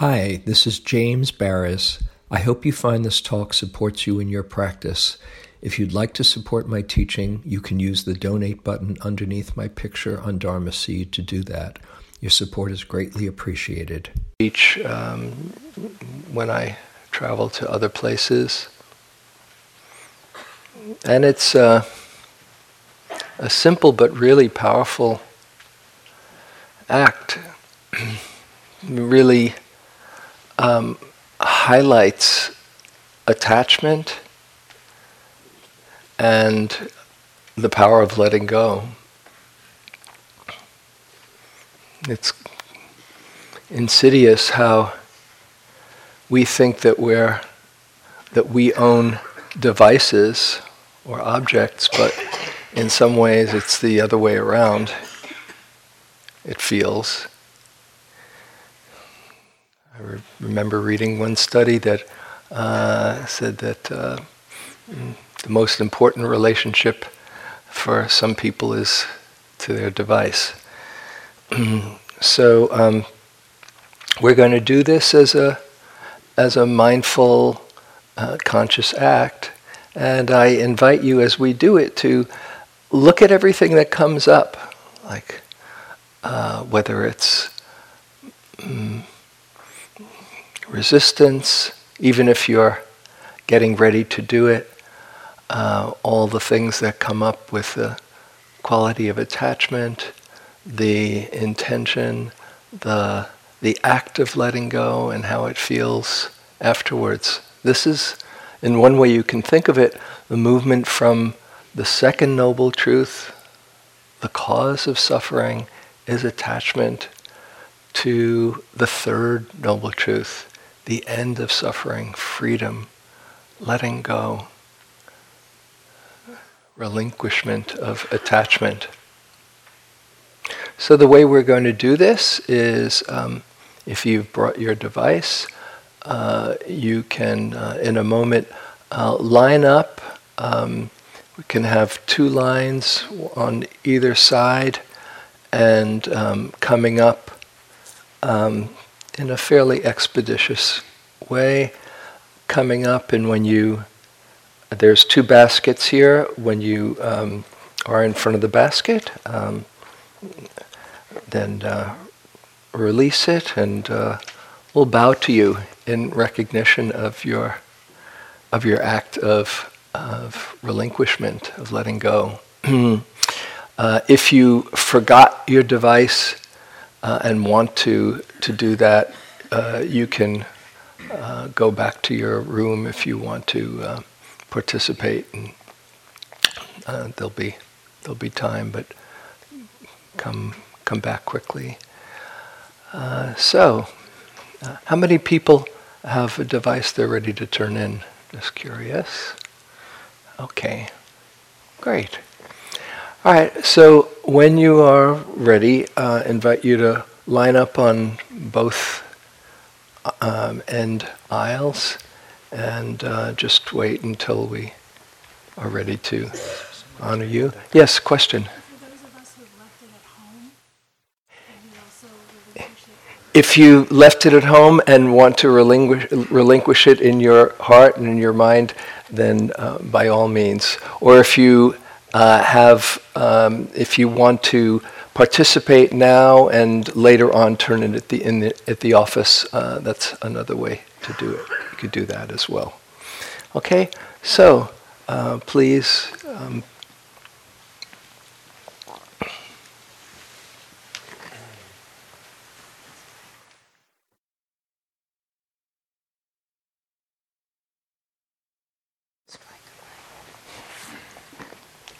Hi, this is James Baraz. I hope you find this talk supports you in your practice. If you'd like to support my teaching, you can use the donate button underneath my picture on Dharma Seed to do that. Your support is greatly appreciated. Each um, when I travel to other places, and it's uh, a simple but really powerful act. really um, highlights attachment and the power of letting go. It's insidious how we think that we're that we own devices or objects, but in some ways it's the other way around. It feels. I re- remember reading one study that uh, said that uh, the most important relationship for some people is to their device. so um, we're going to do this as a as a mindful, uh, conscious act, and I invite you as we do it to look at everything that comes up, like uh, whether it's um, resistance, even if you're getting ready to do it, uh, all the things that come up with the quality of attachment, the intention, the the act of letting go and how it feels afterwards. This is, in one way you can think of it, the movement from the second noble truth, the cause of suffering is attachment, to the third noble truth, the end of suffering, freedom, letting go, relinquishment of attachment. So, the way we're going to do this is um, if you've brought your device, uh, you can, uh, in a moment, uh, line up. Um, we can have two lines on either side and um, coming up um, in a fairly expeditious way. Coming up, and when you there's two baskets here. When you um, are in front of the basket, um, then uh, release it, and uh, we'll bow to you in recognition of your of your act of of relinquishment, of letting go. uh, if you forgot your device uh, and want to to do that, uh, you can uh, go back to your room if you want to participate, and uh, there'll be there'll be time, but come come back quickly. Uh, so, uh, how many people have a device they're ready to turn in? Just curious. Okay, great. All right. So when you are ready, uh, invite you to line up on both um, end aisles and uh, just wait until we are ready to honor you. Yes, question. If you left it at home and want to relinquish, relinquish it in your heart and in your mind, then uh, by all means. Or if you uh, have, um, if you want to participate now and later on turn it at the, in the, at the office, uh, that's another way to do it You could do that as well. Okay, so uh, please. Um,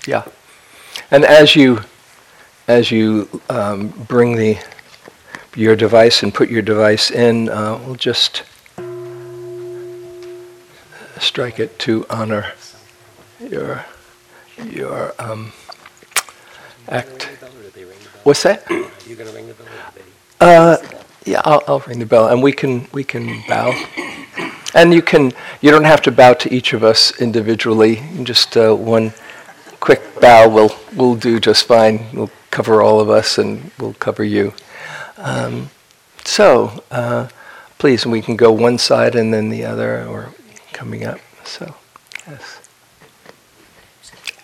yeah, and as you as you um, bring the your device and put your device in, uh, we'll just strike it to honor your your um, act. What's that? You gonna ring the bell? Uh, yeah, I'll, I'll ring the bell, and we can we can bow. And you can you don't have to bow to each of us individually. Just uh, one quick bow will will do just fine. We'll cover all of us, and we'll cover you. Um, so. Uh, please, we can go one side and then the other, or coming up. So, yes.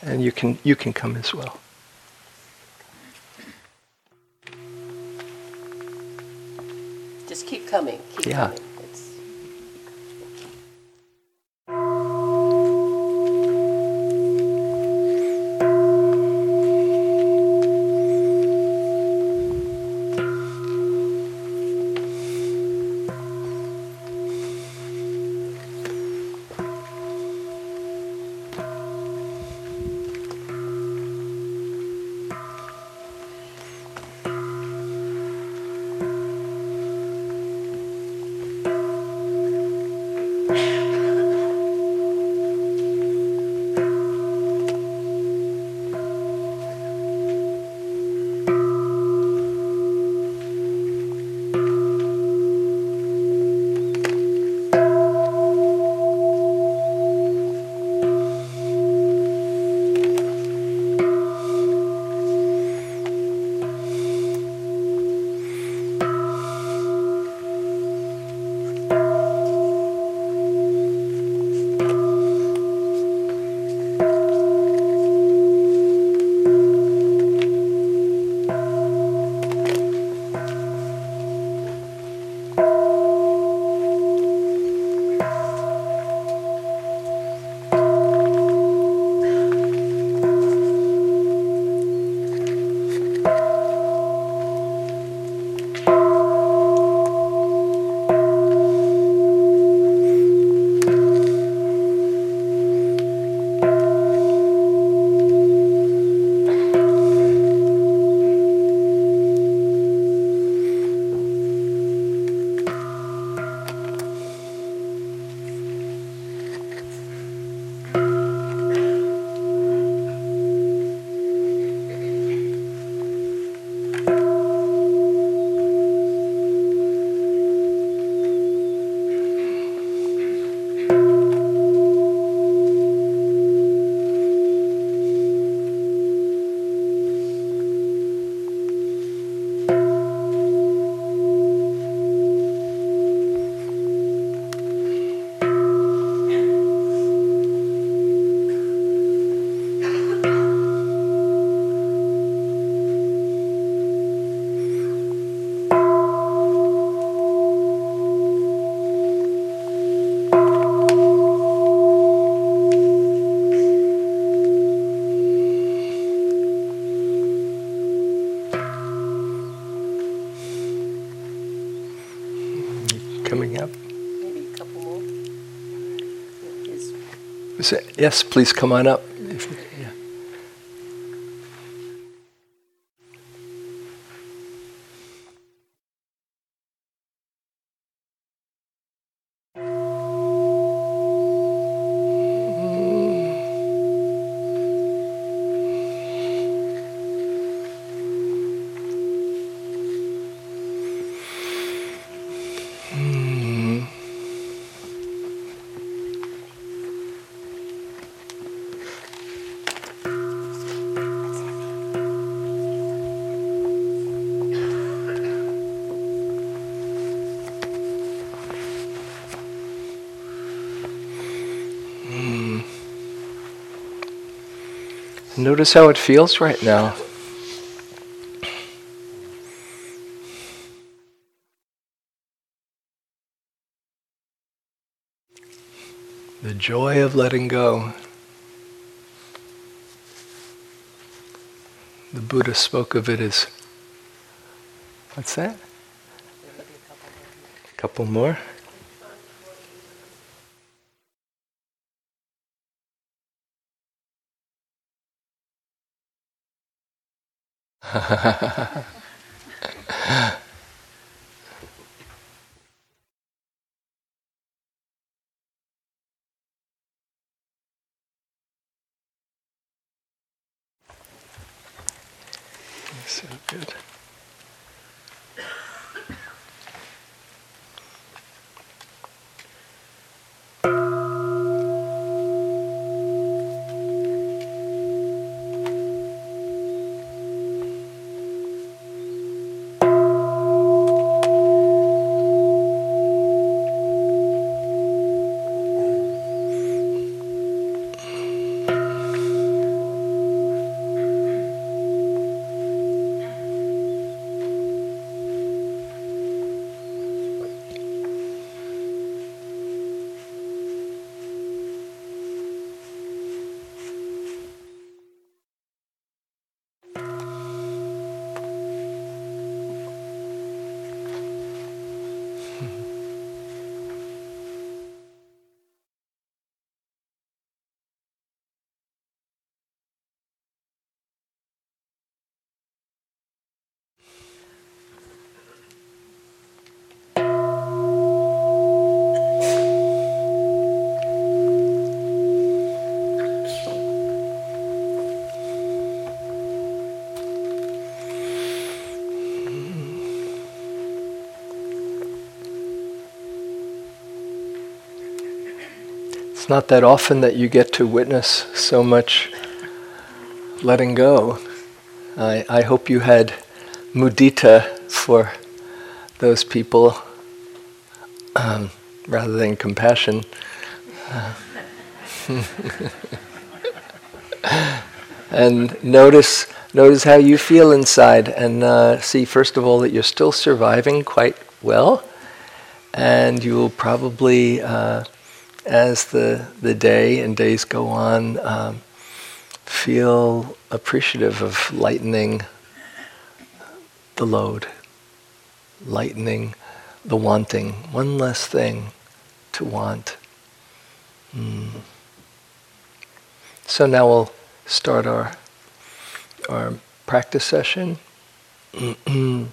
And you can you can come as well. Just keep coming. Keep Yeah. coming. Coming Yes, please come on up. Notice how it feels right now. The joy of letting go. The Buddha spoke of it as what's that? A couple more. So good. It's not that often that you get to witness so much letting go. I, I hope you had mudita for those people um, rather than compassion. Uh, and notice notice how you feel inside, and uh, see first of all that you're still surviving quite well, and you will probably, uh, as the the day and days go on, um, feel appreciative of lightening the load, lightening the wanting, one less thing to want. Mm. So now we'll start our our practice session. and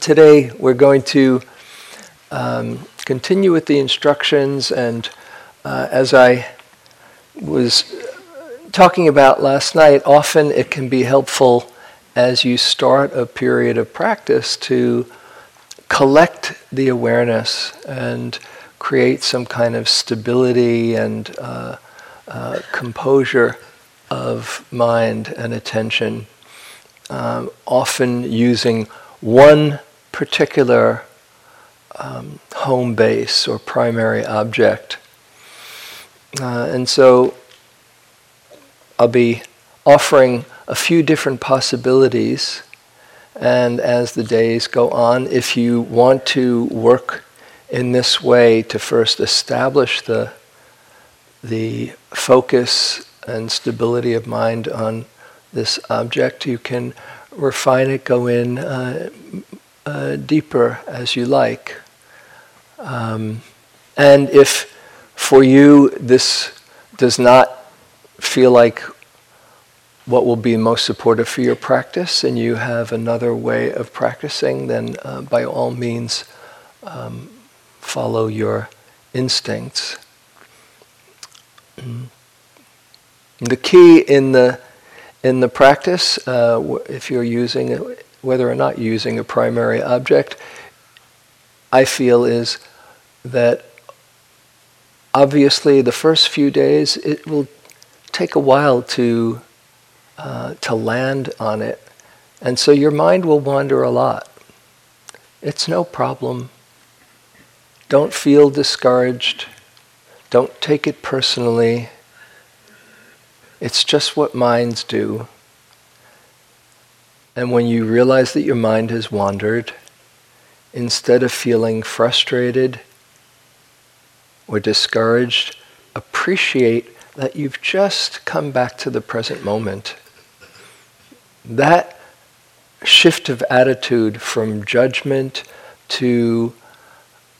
today we're going to um, continue with the instructions, and uh, as I was talking about last night, often it can be helpful as you start a period of practice to collect the awareness and create some kind of stability and uh, uh, composure of mind and attention, um, often using one particular um, home base or primary object. Uh, and so I'll be offering a few different possibilities. And as the days go on, if you want to work in this way to first establish the, the focus and stability of mind on this object, you can refine it, go in uh, uh, deeper as you like. Um, and if for you this does not feel like what will be most supportive for your practice and you have another way of practicing, then uh, by all means um, follow your instincts. Mm. The key in the in the practice, uh, if you're using whether or not using a primary object, I feel is that obviously the first few days it will take a while to uh, to land on it, and so your mind will wander a lot. It's no problem. Don't feel discouraged. Don't take it personally. It's just what minds do. And when you realize that your mind has wandered, instead of feeling frustrated or discouraged, appreciate that you've just come back to the present moment. That shift of attitude from judgment to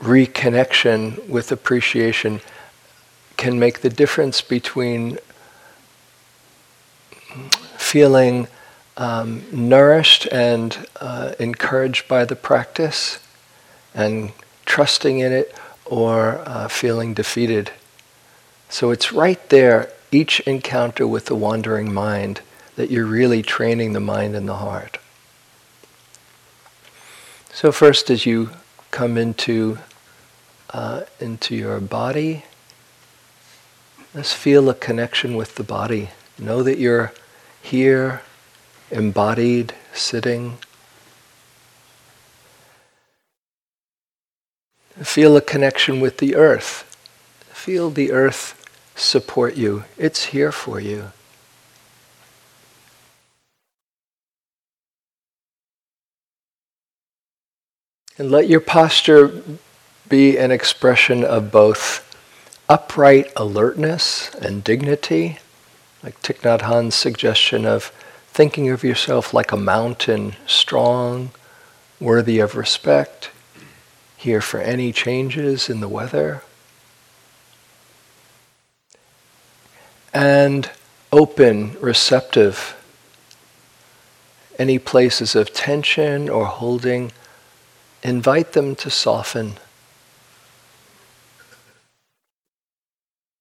reconnection with appreciation can make the difference between feeling um, nourished and uh, encouraged by the practice and trusting in it or uh, feeling defeated. So it's right there, each encounter with the wandering mind, that you're really training the mind and the heart. So first, as you come into uh, into your body, let's feel a connection with the body. Know that you're here, embodied, sitting. Feel a connection with the earth. Feel the earth support you. It's here for you. And let your posture be an expression of both upright alertness and dignity, like Thich Nhat Hanh's suggestion of thinking of yourself like a mountain, strong, worthy of respect, here for any changes in the weather. and open, receptive. Any places of tension or holding, invite them to soften.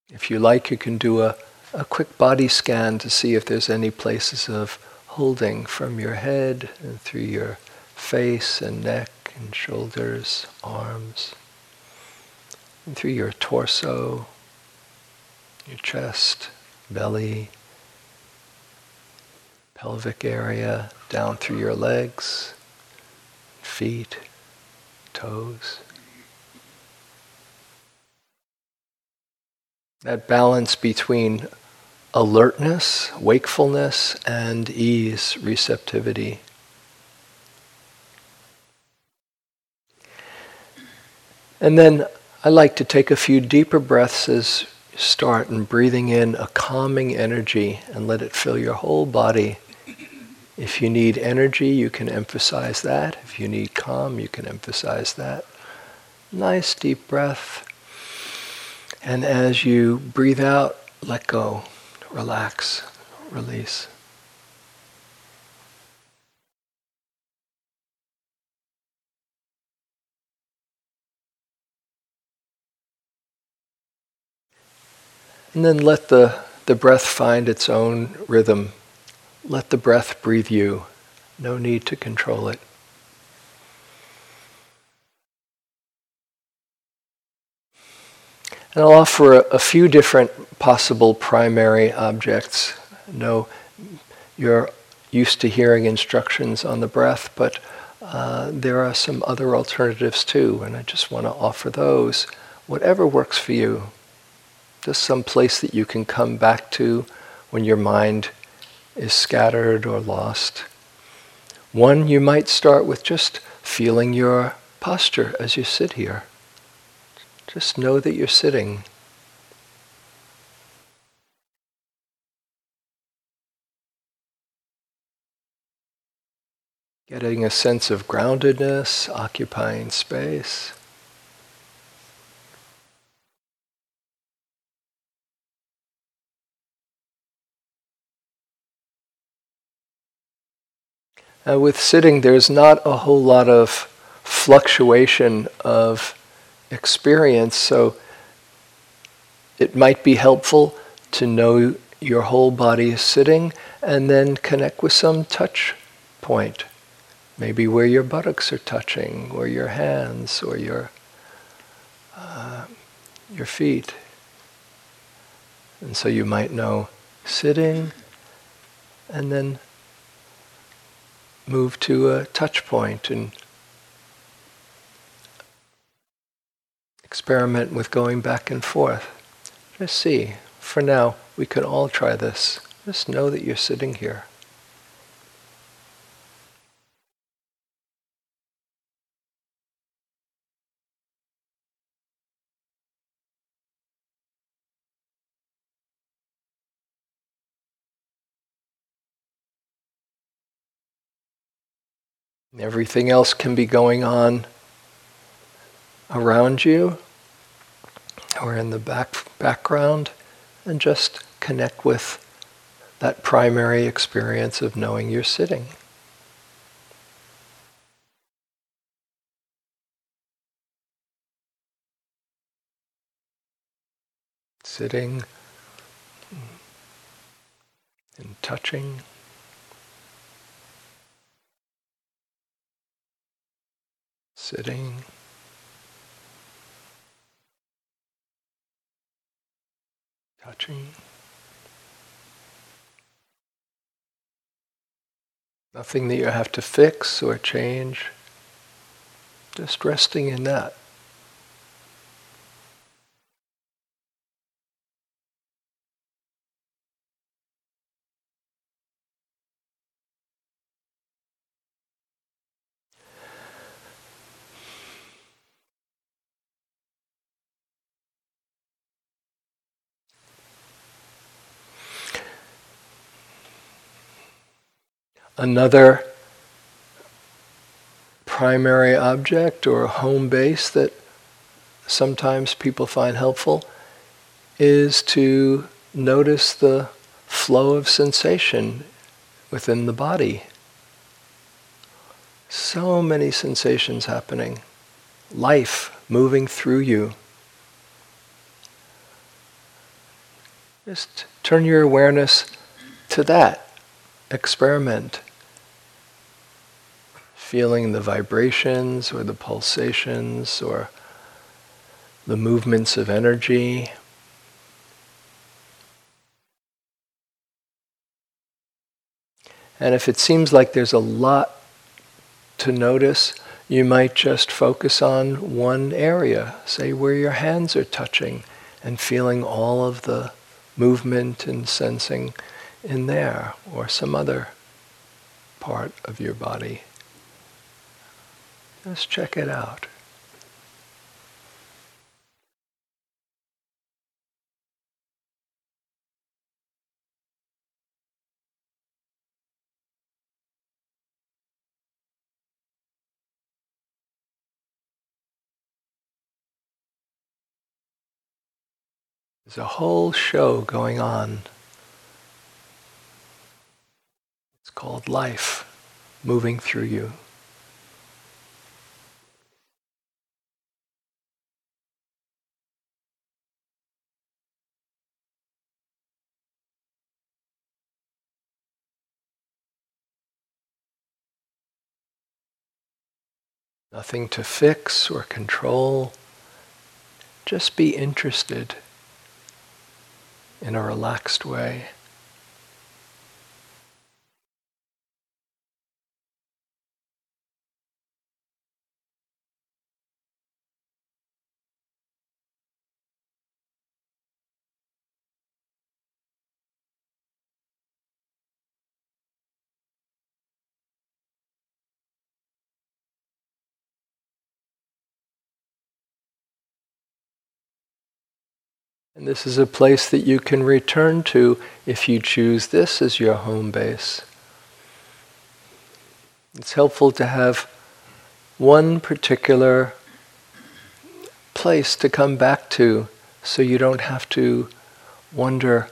If you like, you can do a, a quick body scan to see if there's any places of holding from your head and through your face and neck and shoulders, arms, and through your torso, your chest, belly, pelvic area, down through your legs, feet, toes. That balance between alertness, wakefulness, and ease, receptivity. And then I like to take a few deeper breaths as you start and breathing in a calming energy and let it fill your whole body. If you need energy, you can emphasize that. If you need calm, you can emphasize that. Nice deep breath. And as you breathe out, let go, relax, release. And then let the, the breath find its own rhythm. Let the breath breathe you. No need to control it. And I'll offer a, a few different possible primary objects. No, you're used to hearing instructions on the breath, but uh, there are some other alternatives too, and I just want to offer those. Whatever works for you. Just some place that you can come back to when your mind is scattered or lost. One, you might start with just feeling your posture as you sit here. Just know that you're sitting. Getting a sense of groundedness, occupying space. Uh, with sitting, there's not a whole lot of fluctuation of experience, so it might be helpful to know your whole body is sitting and then connect with some touch point. Maybe where your buttocks are touching, or your hands, or your, uh, your feet. And so you might know sitting and then move to a touch point and experiment with going back and forth. Just see. For now, we can all try this. Just know that you're sitting here. Everything else can be going on around you or in the back, background, and just connect with that primary experience of knowing you're sitting. Sitting and touching. Sitting. Touching. Nothing that you have to fix or change. Just resting in that. Another primary object or home base that sometimes people find helpful is to notice the flow of sensation within the body. So many sensations happening, life moving through you. Just turn your awareness to that experiment feeling the vibrations or the pulsations or the movements of energy. And if it seems like there's a lot to notice, you might just focus on one area, say where your hands are touching, and feeling all of the movement and sensing in there, or some other part of your body. Just check it out. There's a whole show going on. It's called life moving through you. Nothing to fix or control. Just be interested in a relaxed way. This is a place that you can return to if you choose this as your home base. It's helpful to have one particular place to come back to so you don't have to wonder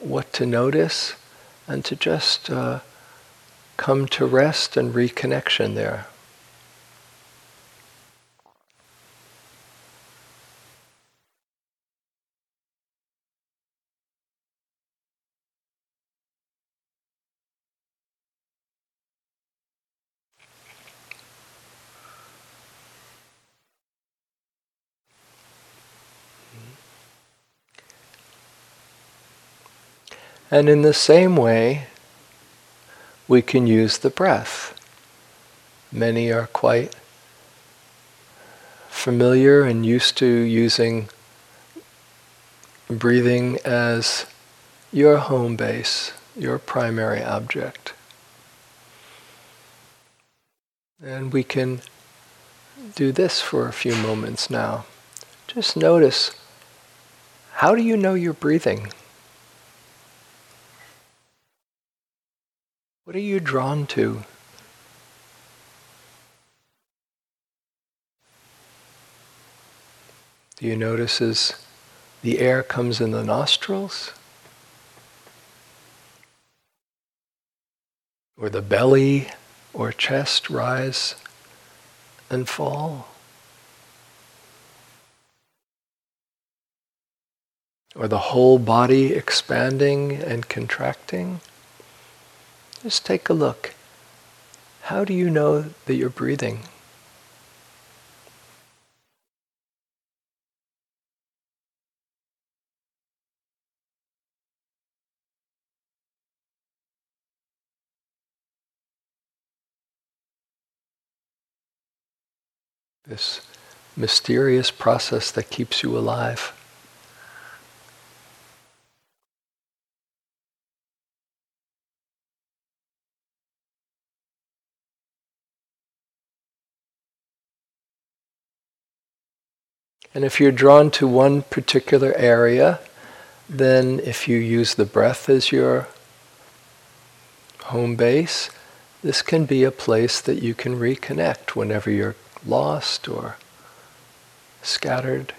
what to notice and to just uh, come to rest and reconnection there. And in the same way, we can use the breath. Many are quite familiar and used to using breathing as your home base, your primary object. And we can do this for a few moments now. Just notice how do you know you're breathing? What are you drawn to? Do you notice as the air comes in the nostrils? Or the belly or chest rise and fall? Or the whole body expanding and contracting? Just take a look. How do you know that you're breathing? This mysterious process that keeps you alive. And if you're drawn to one particular area, then if you use the breath as your home base, this can be a place that you can reconnect whenever you're lost or scattered.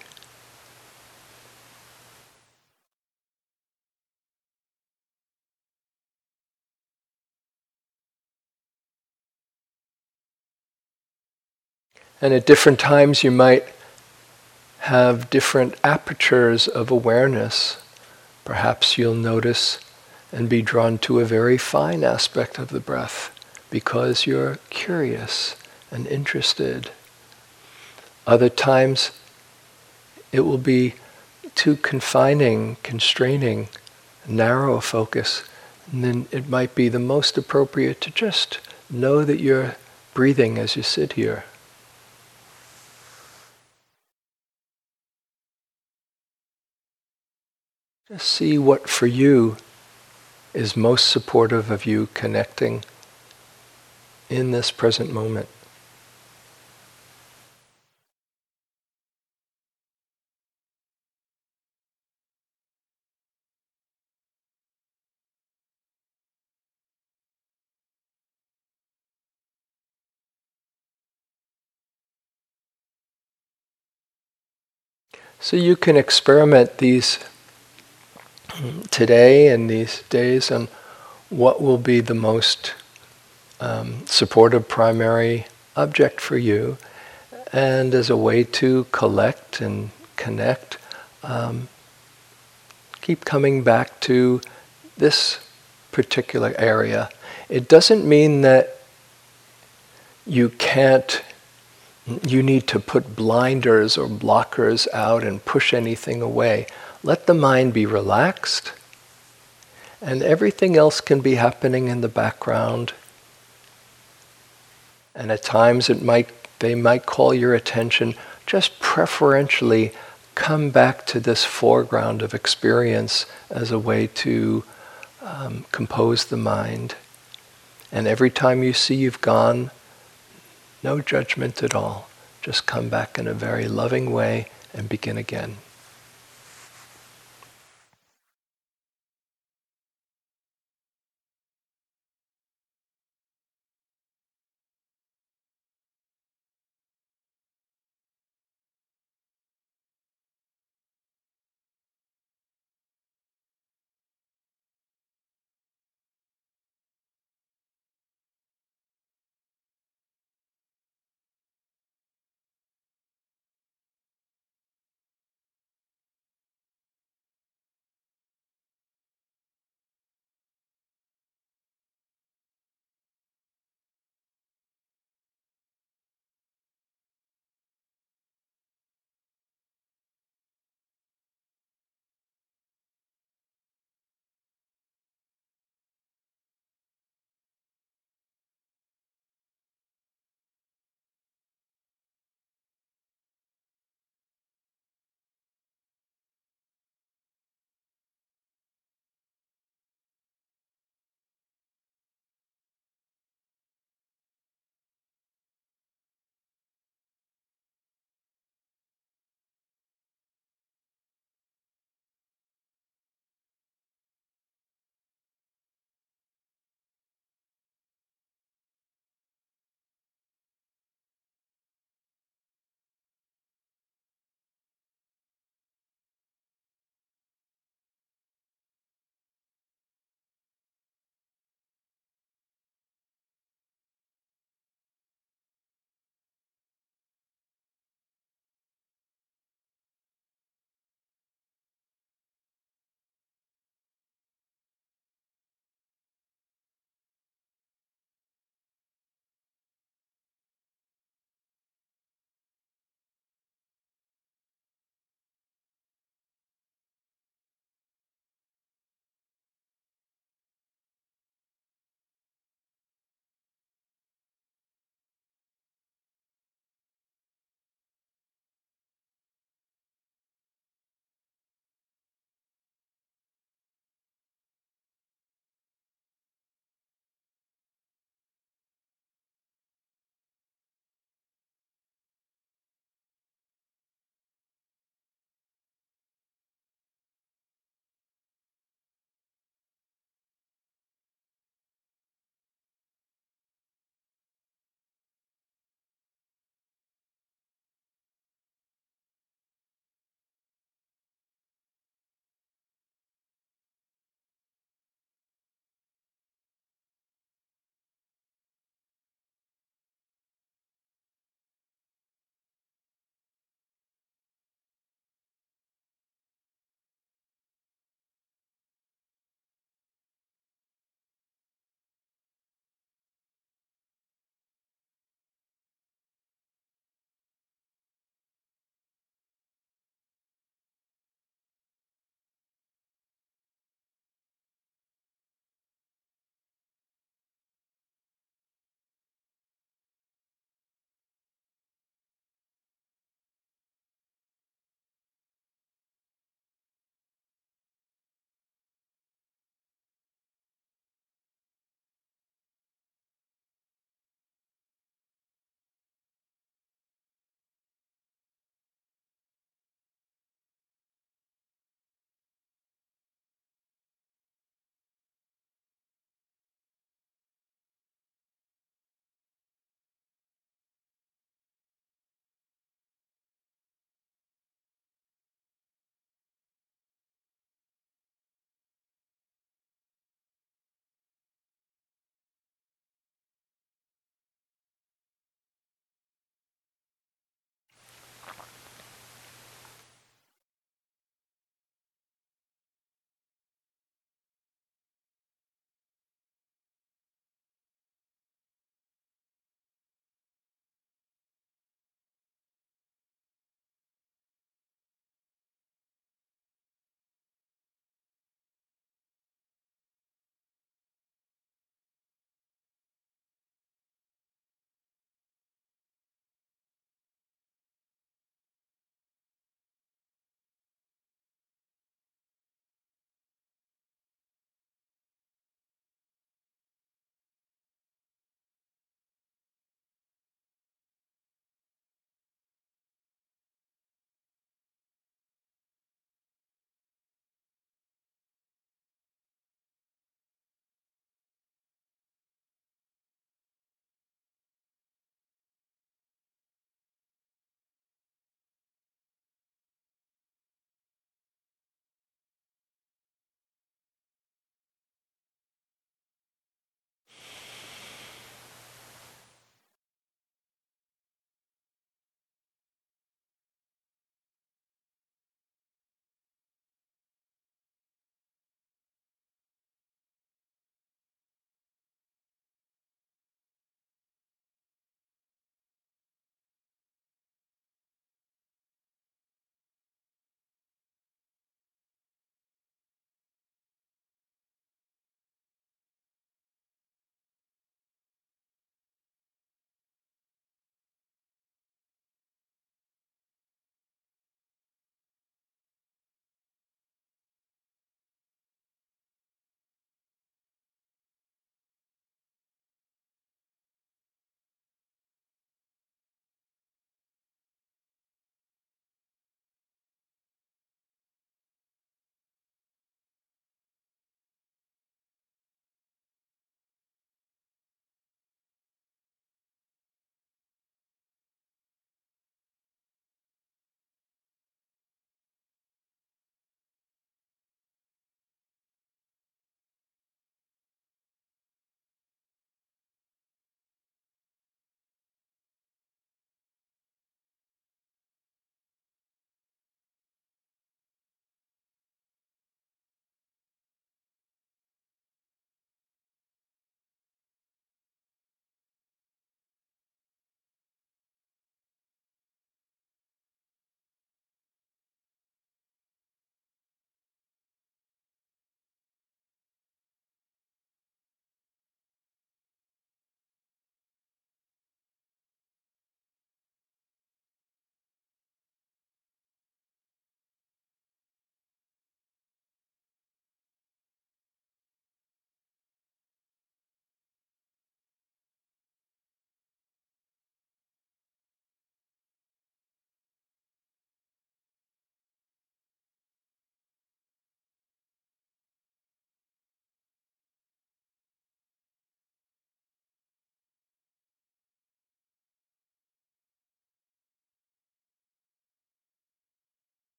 And at different times, you might have different apertures of awareness. Perhaps you'll notice and be drawn to a very fine aspect of the breath because you're curious and interested. Other times it will be too confining, constraining, narrow a focus, And then it might be the most appropriate to just know that you're breathing as you sit here. Just see what for you is most supportive of you connecting in this present moment. So you can experiment these today and these days and what will be the most um, supportive primary object for you, and as a way to collect and connect, um, keep coming back to this particular area. It doesn't mean that you can't you need to put blinders or blockers out and push anything away. Let the mind be relaxed, and everything else can be happening in the background. And at times it might they might call your attention. Just preferentially come back to this foreground of experience as a way to um, compose the mind. And every time you see you've gone no judgment at all. Just come back in a very loving way and begin again.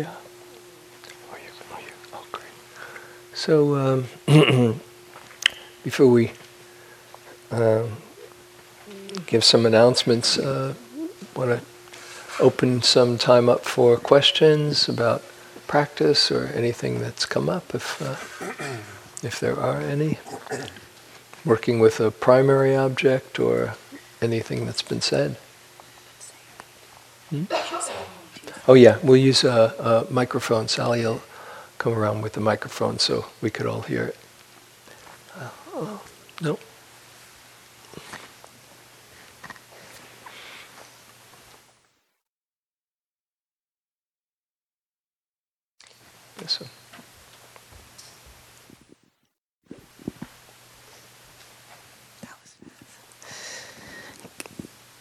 Yeah. Oh, you, oh, you, oh great. So, um, before we um, give some announcements, uh, want to open some time up for questions about practice or anything that's come up, if uh, if there are any. Working with a primary object or anything that's been said. Hmm? Oh yeah, we'll use a, a microphone. Sally will come around with the microphone so we could all hear it. Uh, oh, no. This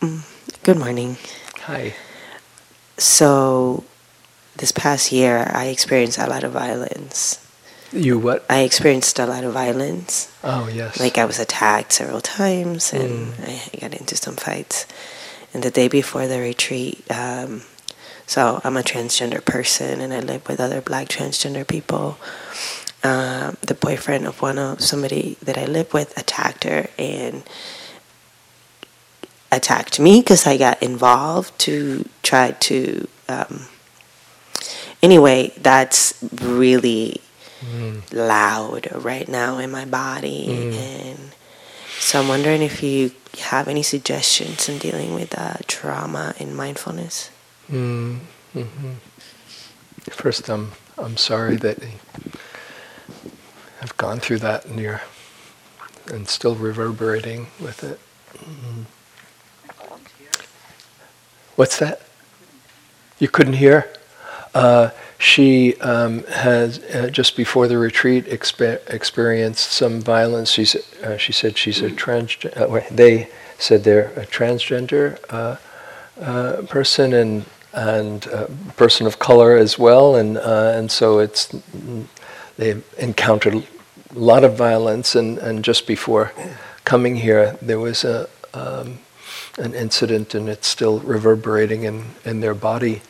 one. Good morning. Hi. So, this past year, I experienced a lot of violence. You what? I experienced a lot of violence. Oh yes. Like, I was attacked several times and I got into some fights. And the day before the retreat, um, so I'm a transgender person and I live with other black transgender people. Um, the boyfriend of one of somebody that I live with attacked her and attacked me because I got involved to try to. Um, anyway, that's really loud right now in my body, and so I'm wondering if you have any suggestions in dealing with uh, trauma in mindfulness. Mm, hmm First, I'm I'm sorry that I've gone through that and you're and still reverberating with it. Mhm. What's that? You couldn't hear? Uh, she um, has uh, just before the retreat expe- experienced some violence. She's, uh, she said she's a trans. Uh, they said they're a transgender uh, uh, person and and person of color as well, and and so it's they encountered a lot of violence, and, and just before coming here, there was a um, an incident, and it's still reverberating in, in their body.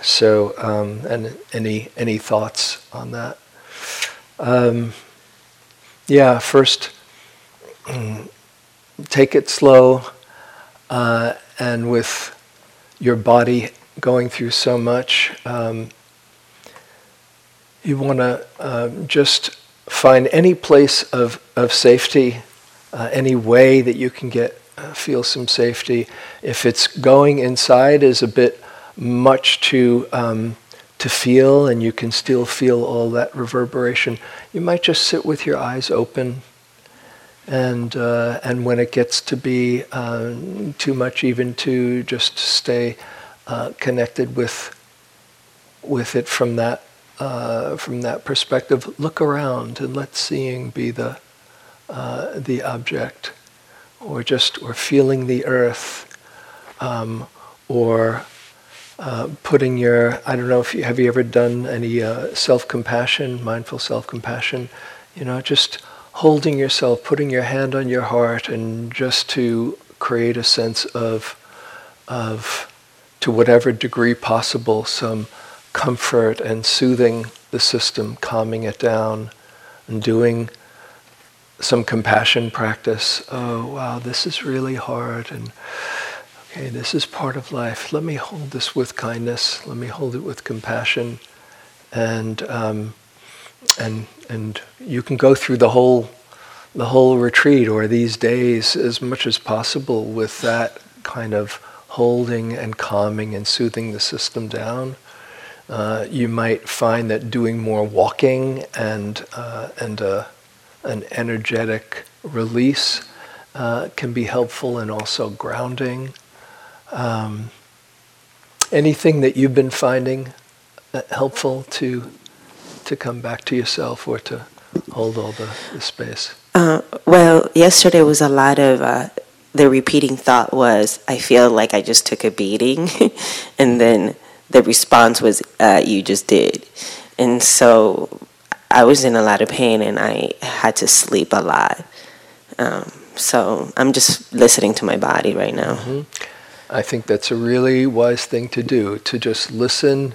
So, um, and any any thoughts on that? Um, yeah, first, mm, take it slow, uh, and with your body going through so much, um, you want to um, just find any place of, of safety, uh, any way that you can get uh, feel some safety. If it's going inside is a bit much to um, to feel, and you can still feel all that reverberation, you might just sit with your eyes open. And uh, and when it gets to be uh, too much, even to just stay uh, connected with with it from that uh, from that perspective, look around and let seeing be the uh, the object, or just or feeling the earth, um, or uh, putting your I don't know if you have you ever done any uh, self compassion, mindful self compassion, you know, just holding yourself, putting your hand on your heart, and just to create a sense of of to whatever degree possible some comfort and soothing the system, calming it down, and doing some compassion practice. Oh, wow, this is really hard. And okay, this is part of life. Let me hold this with kindness. Let me hold it with compassion. And, um, and, and you can go through the whole, the whole retreat or these days as much as possible with that kind of holding and calming and soothing the system down. Uh, you might find that doing more walking and, uh, and uh, an energetic release uh, can be helpful and also grounding. Um, anything that you've been finding uh, helpful to to come back to yourself or to hold all the, the space? Uh, well, yesterday was a lot of uh, the repeating thought was, "I feel like I just took a beating," and then the response was, uh, "You just did," and so I was in a lot of pain and I had to sleep a lot. Um, so I'm just listening to my body right now. I think that's a really wise thing to do to just listen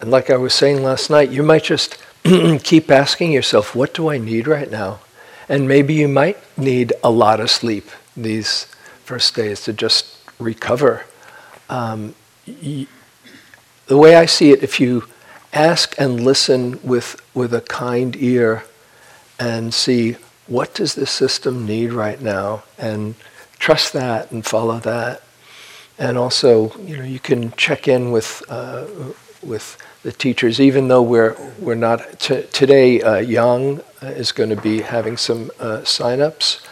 And like I was saying last night, you might just keep asking yourself, what do I need right now? And maybe you might need a lot of sleep these first days to just recover. Um, y- the way I see it, if you ask and listen with, with a kind ear and see what does this system need right now and trust that and follow that. And also you know you can check in with uh, with the teachers even though we're we're not t- today uh, Yang is going to be having some uh, sign-ups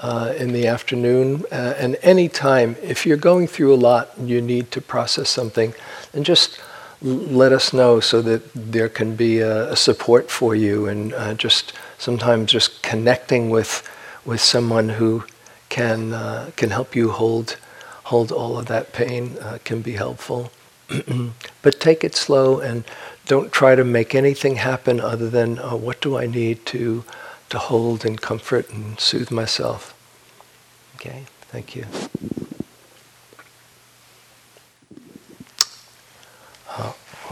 uh, in the afternoon. Uh, and any time if you're going through a lot and you need to process something and just let us know so that there can be a, a support for you and uh, just sometimes just connecting with with someone who can uh, can help you hold hold all of that pain uh, can be helpful. but take it slow and don't try to make anything happen other than uh, what do I need to to hold and comfort and soothe myself. Okay, thank you.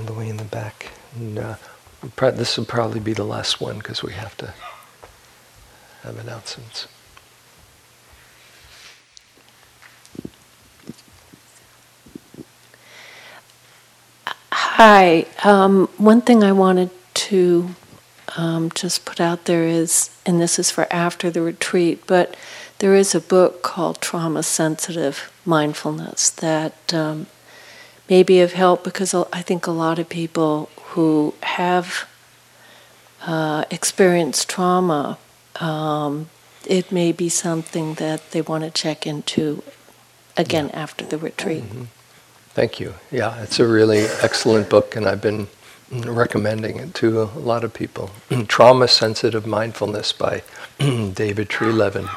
The way in the back. And, uh, this will probably be the last one because we have to have announcements. Hi. Um, one thing I wanted to um, just put out there is, and this is for after the retreat, but there is a book called Trauma Sensitive Mindfulness that um, may be of help because I think a lot of people who have uh, experienced trauma, um, it may be something that they want to check into again yeah. after the retreat. Mm-hmm. Thank you. Yeah, it's a really excellent book, and I've been recommending it to a lot of people. Trauma Sensitive Mindfulness by David Treleaven.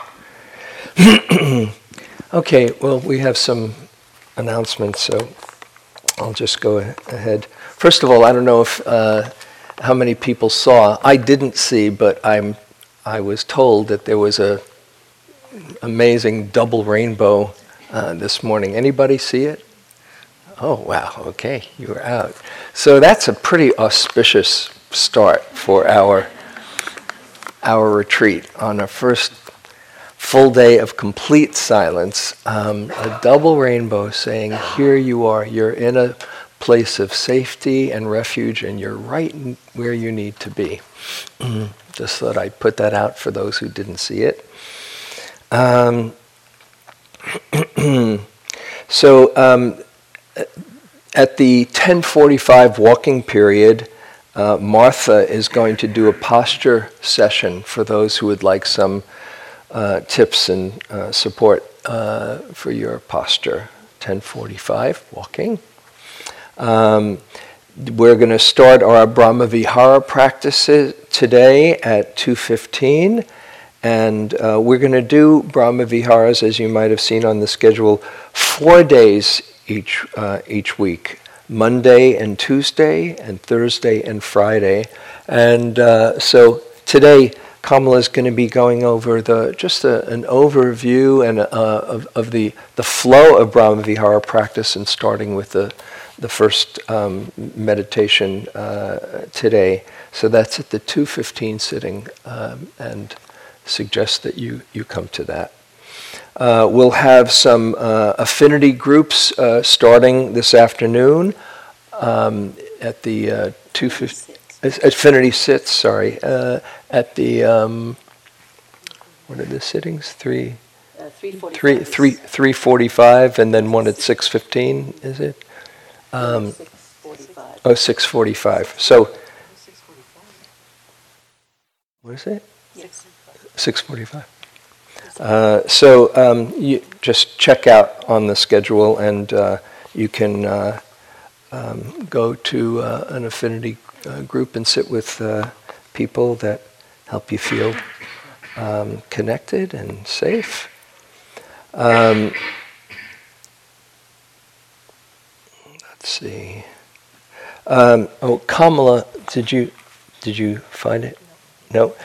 okay, well, we have some announcements, so I'll just go ahead. First of all, I don't know if uh, how many people saw. I didn't see, but I'm. I was told that there was a amazing double rainbow uh, this morning. Anybody see it? Oh, wow, okay, you were out. So that's a pretty auspicious start for our, our retreat on our first full day of complete silence. Um, a double rainbow saying, Here you are, you're in a place of safety and refuge, and you're right where you need to be. Just thought I'd put that out for those who didn't see it. Um, so, um, at the 1045 walking period, uh, Martha is going to do a posture session for those who would like some uh, tips and uh, support uh, for your posture. 1045 walking. Um, we're going to start our Brahmavihara practices today at 2:15, and uh, we're going to do Brahma Viharas as you might have seen on the schedule, four days each, uh, each week Monday and Tuesday, and Thursday and Friday. And uh, so today, Kamala is going to be going over the just a, an overview and uh, of, of the, the flow of Brahma Vihara practice and starting with the, the first um, meditation uh, today. So that's at the 2.15 sitting um, and suggest that you, you come to that. Uh, we'll have some uh, affinity groups uh, starting this afternoon um, at the uh, 250. Affinity sits, sorry, uh, at the, um, what are the sittings? Three, uh, 345. three, three, 345 and then one at 615, is it? Um, 645. oh, 645. So, what is it? 645. Uh, so um, you just check out on the schedule and uh, you can uh, um, go to uh, an affinity uh, group and sit with uh, people that help you feel um, connected and safe. Um, let's see. Um, oh, Kamala, did you did you find it? No.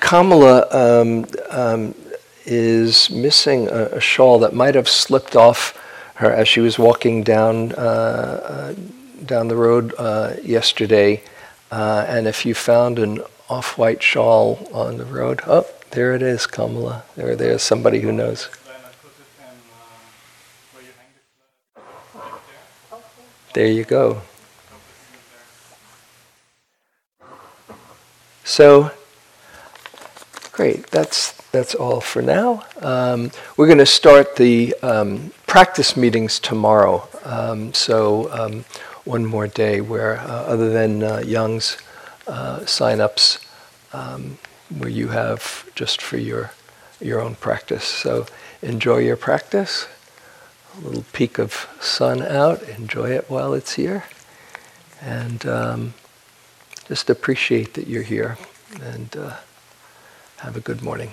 Kamala um, um, is missing a, a, shawl that might have slipped off her as she was walking down uh, uh, down the road uh, yesterday, uh, and if you found an off-white shawl on the road, oh, there it is, Kamala. There, there's somebody who knows. There you go. So, great. That's that's all for now. Um, we're going to start the um, practice meetings tomorrow. Um, so um, one more day where, uh, other than uh, Young's uh, sign-ups, um, where you have just for your your own practice. So enjoy your practice. A little peek of sun out. Enjoy it while it's here, and um, just appreciate that you're here. And uh, have a good morning.